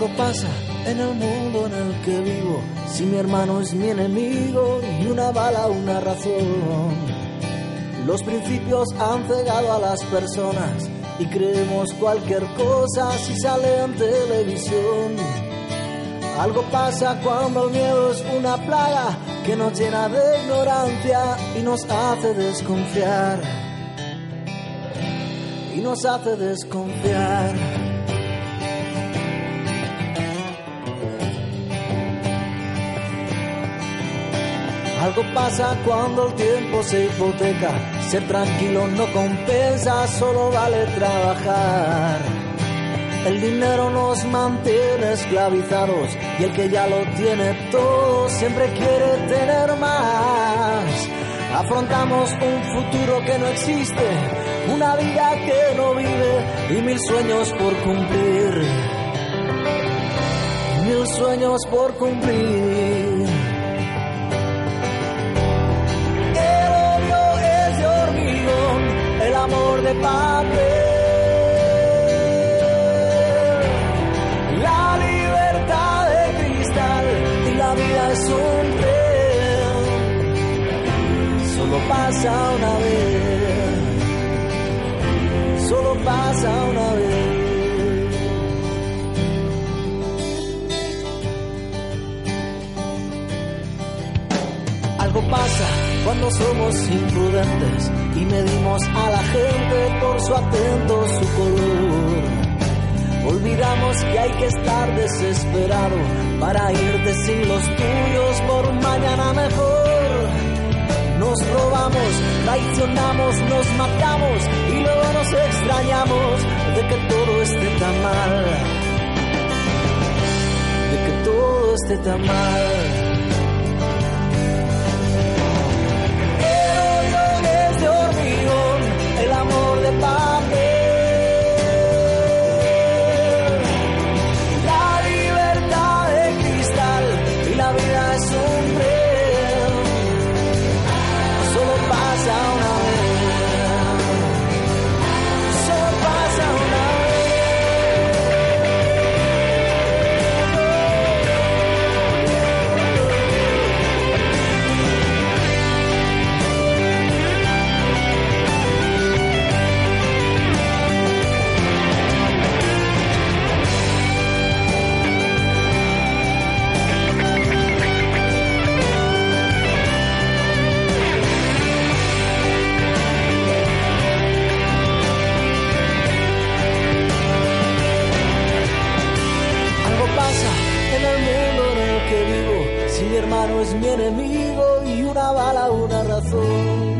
Algo pasa en el mundo en el que vivo. Si mi hermano es mi enemigo y una bala una razón. Los principios han cegado a las personas y creemos cualquier cosa si sale en televisión. Algo pasa cuando el miedo es una plaga que nos llena de ignorancia y nos hace desconfiar. Y nos hace desconfiar. Algo pasa cuando el tiempo se hipoteca. Ser tranquilo no compensa, solo vale trabajar. El dinero nos mantiene esclavizados y el que ya lo tiene todo siempre quiere tener más. Afrontamos un futuro que no existe, una vida que no vive y mil sueños por cumplir. Mil sueños por cumplir. Papel. La libertad de cristal y la vida es un tren. Solo pasa una vez. Solo pasa una vez. Algo pasa cuando somos imprudentes y medimos a la gente por su atento, su color. Olvidamos que hay que estar desesperado para irte sin los tuyos por mañana mejor. Nos robamos, traicionamos, nos matamos y luego nos extrañamos de que todo esté tan mal. De que todo esté tan mal. Es mi enemigo y una bala una razón.